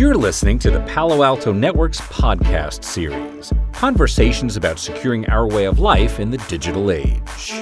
You're listening to the Palo Alto Network's podcast series Conversations about securing our way of life in the digital age.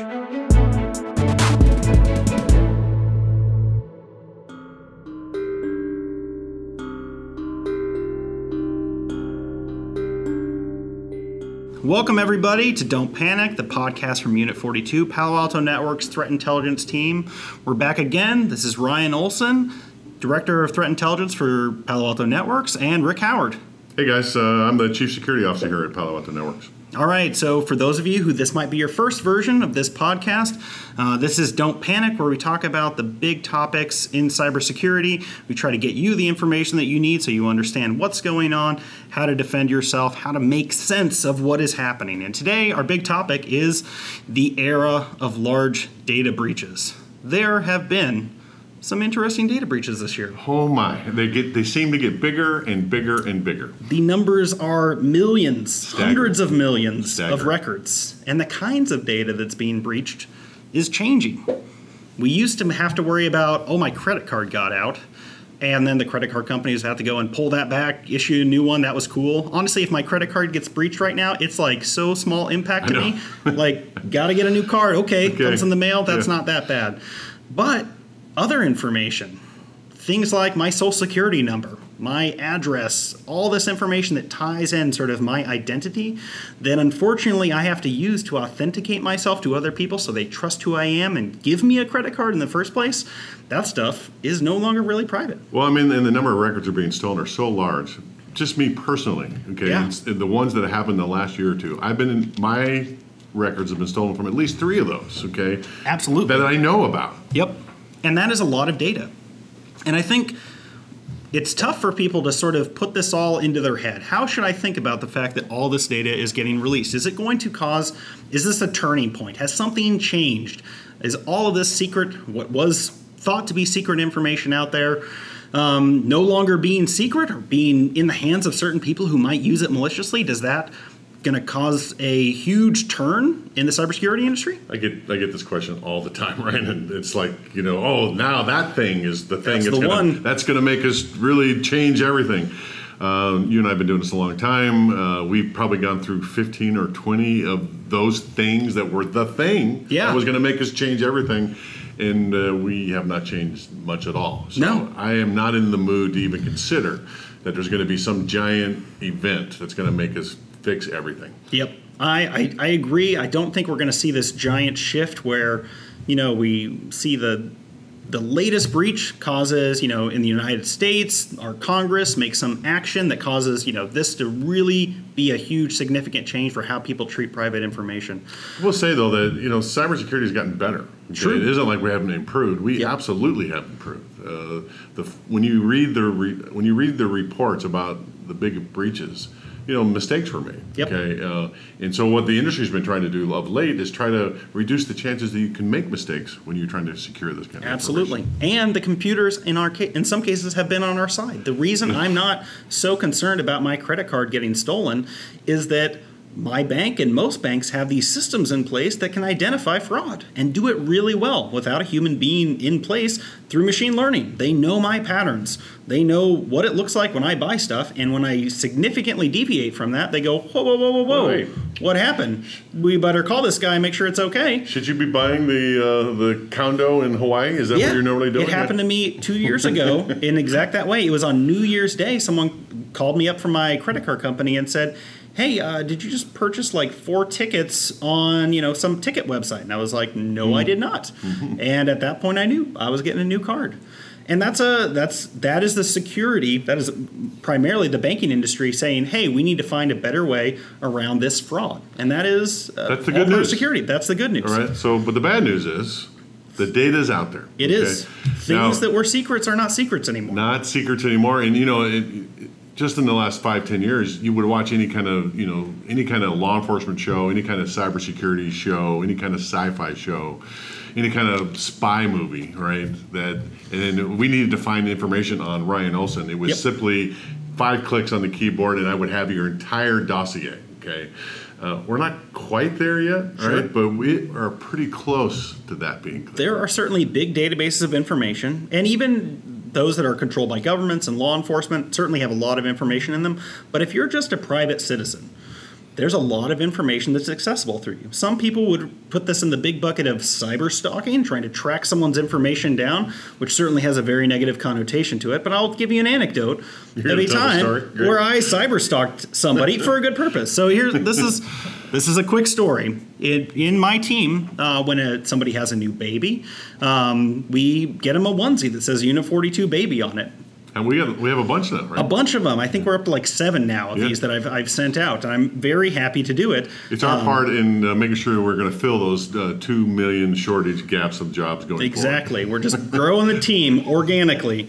Welcome, everybody, to Don't Panic, the podcast from Unit 42, Palo Alto Network's threat intelligence team. We're back again. This is Ryan Olson, Director of Threat Intelligence for Palo Alto Networks, and Rick Howard. Hey guys, uh, I'm the Chief Security Officer here at Palo Alto Networks. All right, so for those of you who this might be your first version of this podcast, uh, this is Don't Panic, where we talk about the big topics in cybersecurity. We try to get you the information that you need so you understand what's going on, how to defend yourself, how to make sense of what is happening. And today, our big topic is the era of large data breaches. There have been some interesting data breaches this year. Oh my, they get they seem to get bigger and bigger and bigger. The numbers are millions, Staggering. hundreds of millions of records, and the kinds of data that's being breached is changing. We used to have to worry about, oh, my credit card got out, and then the credit card companies have to go and pull that back, issue a new one. That was cool. Honestly, if my credit card gets breached right now, it's like so small impact to me. like, gotta get a new card. Okay, Okay. comes in the mail. That's Yeah. not that bad. But other information, things like my social security number, my address, all this information that ties in sort of my identity, that unfortunately I have to use to authenticate myself to other people so they trust who I am and give me a credit card in the first place. That stuff is no longer really private. Well, I mean, and the number of records that are being stolen are so large. Just me personally, okay, Yeah. it's the ones that have happened in the last year or two. I've been in my records have been stolen from at least three of those, okay, Absolutely. that I know about. Yep. And that is a lot of data. And I think it's tough for people to sort of put this all into their head. How should I think about the fact that all this data is getting released? Is it going to cause, is this a turning point? Has something changed? Is all of this secret, what was thought to be secret information out there, um, no longer being secret or being in the hands of certain people who might use it maliciously? Does that going to cause a huge turn in the cybersecurity industry? I get I get this question all the time, right? And it's like you know, oh, now that thing is the thing That's the gonna, one. that's going to make us really change everything. Um, you and I have been doing this a long time. Uh, we've probably gone through 15 or 20 of those things that were the thing Yeah. that was going to make us change everything. And uh, we have not changed much at all. So No. I am not in the mood to even consider that there's going to be some giant event that's going to make us fix everything. Yep. I, I, I agree. I don't think we're going to see this giant shift where, you know, we see the the latest breach causes, you know, in the United States, our Congress makes some action that causes, you know, this to really be a huge significant change for how people treat private information. I will say though that you know cybersecurity has gotten better. True. It isn't like we haven't improved. We Yeah. absolutely have improved. Uh, the when you read the re, when you read the reports about the big breaches, you know mistakes were made. Yep. Okay, uh, and so what the industry's been trying to do of late is try to reduce the chances that you can make mistakes when you're trying to secure this kind of Absolutely. And the computers in our ca- in some cases have been on our side. The reason I'm not so concerned about my credit card getting stolen is that my bank and most banks have these systems in place that can identify fraud and do it really well without a human being in place through machine learning. They know my patterns. They know what it looks like when I buy stuff, and when I significantly deviate from that, they go, whoa, whoa, whoa, whoa, whoa. Right. What happened? We better call this guy and make sure it's okay. Should you be buying the uh, the condo in Hawaii? Is that what you're normally doing? It happened to me two years ago in exact that way. It was on New Year's Day. Someone called me up from my credit card company and said, "Hey, uh, did you just purchase like four tickets on you know some ticket website?" And I was like, "No, I did not." and at that point, I knew I was getting a new card. And that's a that's that is the security that is primarily the banking industry saying, "Hey, we need to find a better way around this fraud," and that is uh, That's the good news. Security. That's the good news. All right. So, but the bad news is the data's out there. It is okay? things Now- that were secrets are not secrets anymore. not secrets anymore. And you know, it- just in the last five ten years, you would watch any kind of you know any kind of law enforcement show, any kind of cybersecurity show, any kind of sci-fi show, any kind of spy movie, right? That and then we needed to find information on Ryan Olson. It was Yep. simply five clicks on the keyboard, and I would have your entire dossier. Okay. Uh, we're not quite there yet, Sure. right? But we are pretty close to that being clear. There are certainly big databases of information, and even those that are controlled by governments and law enforcement certainly have a lot of information in them. But if you're just a private citizen, there's a lot of information that's accessible through you. Some people would put this in the big bucket of cyber stalking, trying to track someone's information down, which certainly has a very negative connotation to it. But I'll give you an anecdote You're every tell the time where I cyber stalked somebody for a good purpose. So here, this is this is a quick story. In, in my team, uh, when a, somebody has a new baby, um, we get them a onesie that says Unit 42 baby on it. And we have we have a bunch of them, right? A bunch of them. I think we're up to like seven now of Yeah. these that I've, I've sent out, and I'm very happy to do it. It's our Um, part in uh, making sure we're going to fill those uh, two million shortage gaps of jobs going Exactly. We're just growing the team organically.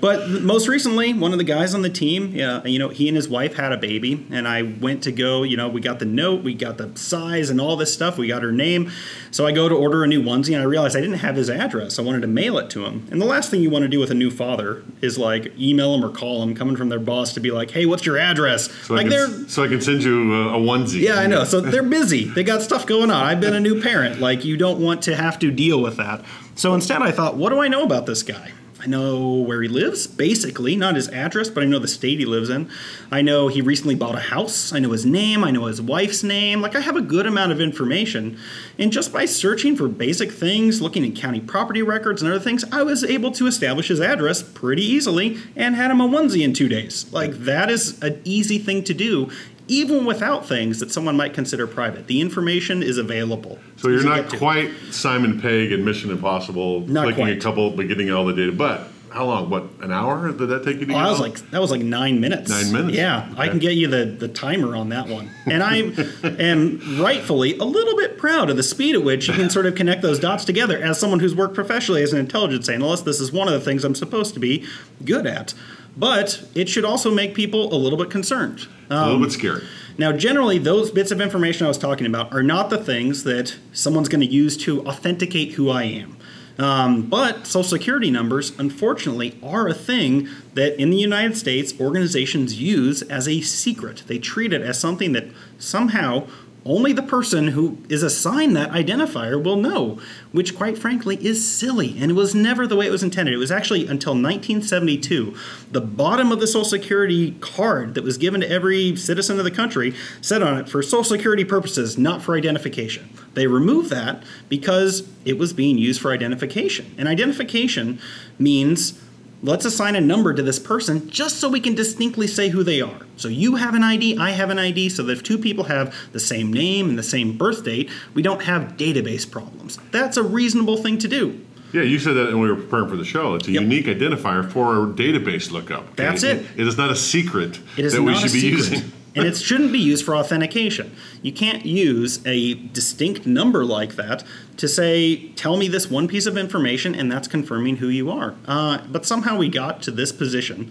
But most recently, one of the guys on the team, yeah, you know, he and his wife had a baby, and I went to go. You know, we got the note, we got the size, and all this stuff. We got her name. So I go to order a new onesie, and I realized I didn't have his address. I wanted to mail it to him. And the last thing you want to do with a new father is like email them or call them coming from their boss to be like, "Hey, what's your address?" So, like I they're so I can send you a, a onesie. yeah, I know. So they're busy. They got stuff going on. I've been a new parent. Like, you don't want to have to deal with that. So instead, I thought, what do I know about this guy? I know where he lives, basically, not his address, but I know the state he lives in. I know he recently bought a house. I know his name. I know his wife's name. Like, I have a good amount of information. And just by searching for basic things, looking at county property records and other things, I was able to establish his address pretty easily and had him a onesie in two days. Like, that is an easy thing to do even without things that someone might consider private. The information is available. So you're not quite Simon Pegg in Mission Impossible, Not clicking a couple but getting all the data. But how long? What an hour did that take you to Oh, get? I was like that was like nine minutes. Nine minutes? Yeah, I can get you the the timer on that one, and I am rightfully a little bit proud of the speed at which you can sort of connect those dots together. As someone who's worked professionally as an intelligence analyst, this is one of the things I'm supposed to be good at. But it should also make people a little bit concerned. a little bit scary. Um, now, generally, those bits of information I was talking about are not the things that someone's going to use to authenticate who I am. Um, but social security numbers, unfortunately, are a thing that in the United States organizations use as a secret. They treat it as something that somehow only the person who is assigned that identifier will know, which, quite frankly, is silly and it was never the way it was intended. It was actually until 1972. The bottom of the Social Security card that was given to every citizen of the country said on it for Social Security purposes, not for identification. They removed that because it was being used for identification. And identification means let's assign a number to this person just so we can distinctly say who they are. So you have an ID, I have an ID, so that if two people have the same name and the same birth date, we don't have database problems. That's a reasonable thing to do. Yeah, you said that when we were preparing for the show. It's a Yep. unique identifier for a database lookup. okay? That's it. It is not a secret It is that we should be secret. using. And it shouldn't be used for authentication. You can't use a distinct number like that to say, tell me this one piece of information, and that's confirming who you are. Uh, but somehow we got to this position.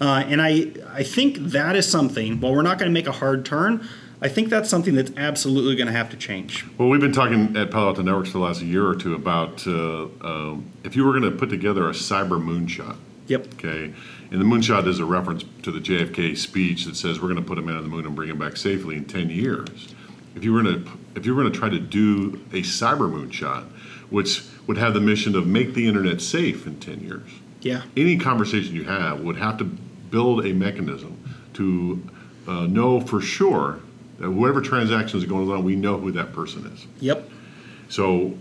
Uh, and I, I think that is something, while we're not going to make a hard turn, I think that's something that's absolutely going to have to change. Well, we've been talking at Palo Alto Networks for the last year or two about uh, um, if you were going to put together a cyber moonshot. Yep. Okay, and the moonshot is a reference to the JFK speech that says we're going to put a man on the moon and bring him back safely in ten years. If you were going to if you were going to try to do a cyber moonshot, which would have the mission of make the internet safe in ten years, Yeah. any conversation you have would have to build a mechanism to uh, know for sure that whoever transaction is going on, we know who that person is. Yep. So,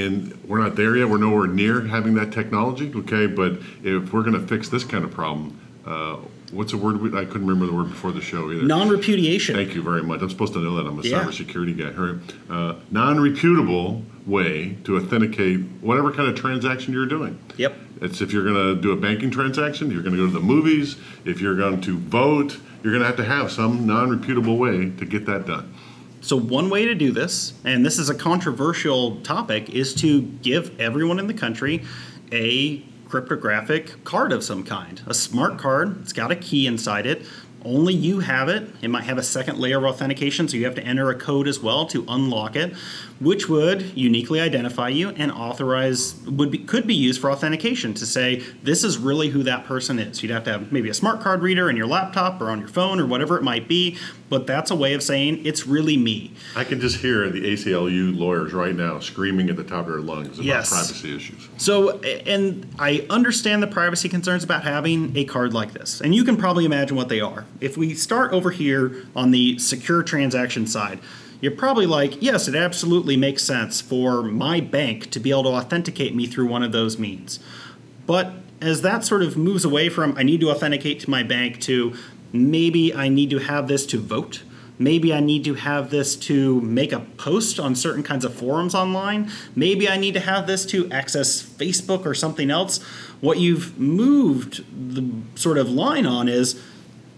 and we're not there yet. We're nowhere near having that technology. Okay, but if we're going to fix this kind of problem, uh, what's the word? we- I couldn't remember the word before the show either. Non repudiation. Thank you very much. I'm supposed to know that. I'm a Yeah. cybersecurity guy. Right. Uh, non-repudiable way to authenticate whatever kind of transaction you're doing. Yep. It's if you're going to do a banking transaction, you're going to go to the movies. If you're going to vote, you're going to have to have some non-repudiable way to get that done. So, one way to do this, and this is a controversial topic, is to give everyone in the country a cryptographic card of some kind. A smart card, it's got a key inside it. Only you have it. It might have a second layer of authentication, so you have to enter a code as well to unlock it, which would uniquely identify you and authorize would be could be used for authentication to say this is really who that person is. You'd have to have maybe a smart card reader in your laptop or on your phone or whatever it might be, but that's a way of saying it's really me. I can just hear the ACLU lawyers right now screaming at the top of their lungs about Yes. privacy issues. So, and I understand the privacy concerns about having a card like this, and you can probably imagine what they are. If we start over here on the secure transaction side, you're probably like, yes, it absolutely makes sense for my bank to be able to authenticate me through one of those means. But as that sort of moves away from I need to authenticate to my bank to maybe I need to have this to vote. Maybe I need to have this to make a post on certain kinds of forums online. Maybe I need to have this to access Facebook or something else. What you've moved the sort of line on is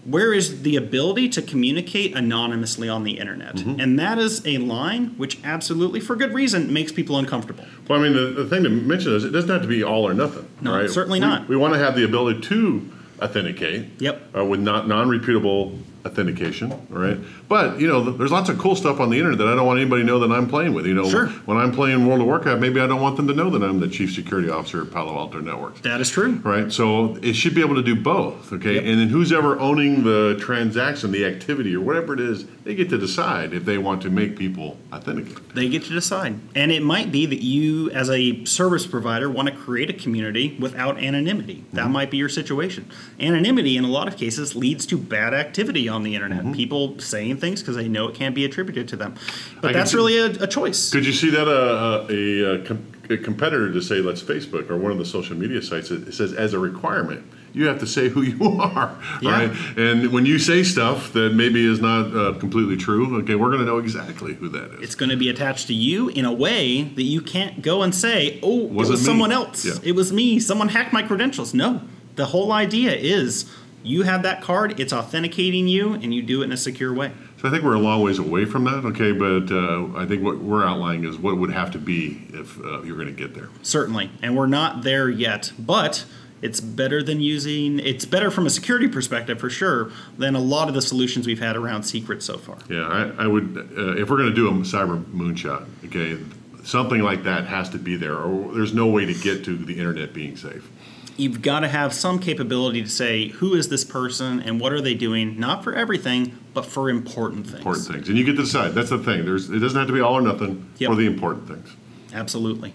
where is the ability to communicate anonymously on the internet? And that is a line which absolutely, for good reason, makes people uncomfortable. Well, I mean, the, the thing to mention is it doesn't have to be all or nothing. No, right? certainly We- not. We, want to have the ability to authenticate. Yep. Uh, with not non-repeatable authentication, all right? But you know, there's lots of cool stuff on the internet that I don't want anybody to know that I'm playing with. You know, Sure. when I'm playing World of Warcraft, maybe I don't want them to know that I'm the chief security officer at Palo Alto Networks. That is true. Right, so it should be able to do both, okay? Yep. And then who's ever owning the transaction, the activity, or whatever it is, they get to decide if they want to make people authenticate. They get to decide. And it might be that you, as a service provider, want to create a community without anonymity. That mm-hmm. might be your situation. Anonymity, in a lot of cases, leads to bad activity on the internet. People saying things because they know it can't be attributed to them. But I that's see- really a, a choice. Could you see that uh, a, a, com- a competitor to say, let's Facebook or one of the social media sites, it it says as a requirement, you have to say who you are, Yeah. right? And when you say stuff that maybe is not uh, completely true, okay, we're going to know exactly who that is. It's going to be attached to you in a way that you can't go and say, oh, Was it was it someone else. Yeah. It was me. Someone hacked my credentials. No. The whole idea is you have that card, it's authenticating you, and you do it in a secure way. So I think we're a long ways away from that, okay? But uh, I think what we're outlining is what would have to be if uh, you're going to get there. Certainly. And we're not there yet, but it's better than using it's better from a security perspective for sure than a lot of the solutions we've had around secrets so far. Yeah, I, I would, uh, if we're going to do a cyber moonshot, okay, something like that has to be there, or there's no way to get to the internet being safe. You've got to have some capability to say who is this person and what are they doing, not for everything, but for important things. Important things, and you get to decide. That's the thing. There's, it doesn't have to be all or nothing Yep. for the important things. Absolutely.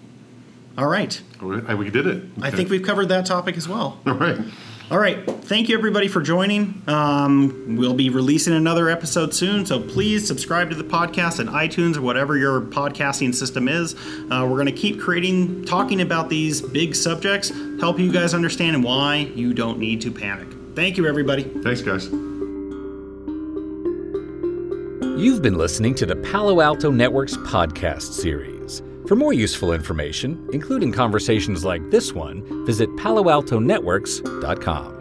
All right. All right, we did it. I think we've covered that topic as well. All right. All right. Thank you, everybody, for joining. Um, we'll be releasing another episode soon, so please subscribe to the podcast at iTunes or whatever your podcasting system is. Uh, we're going to keep creating, talking about these big subjects, help you guys understand why you don't need to panic. Thank you, everybody. Thanks, guys. You've been listening to the Palo Alto Network's podcast series. For more useful information, including conversations like this one, visit paloaltonetworks.com.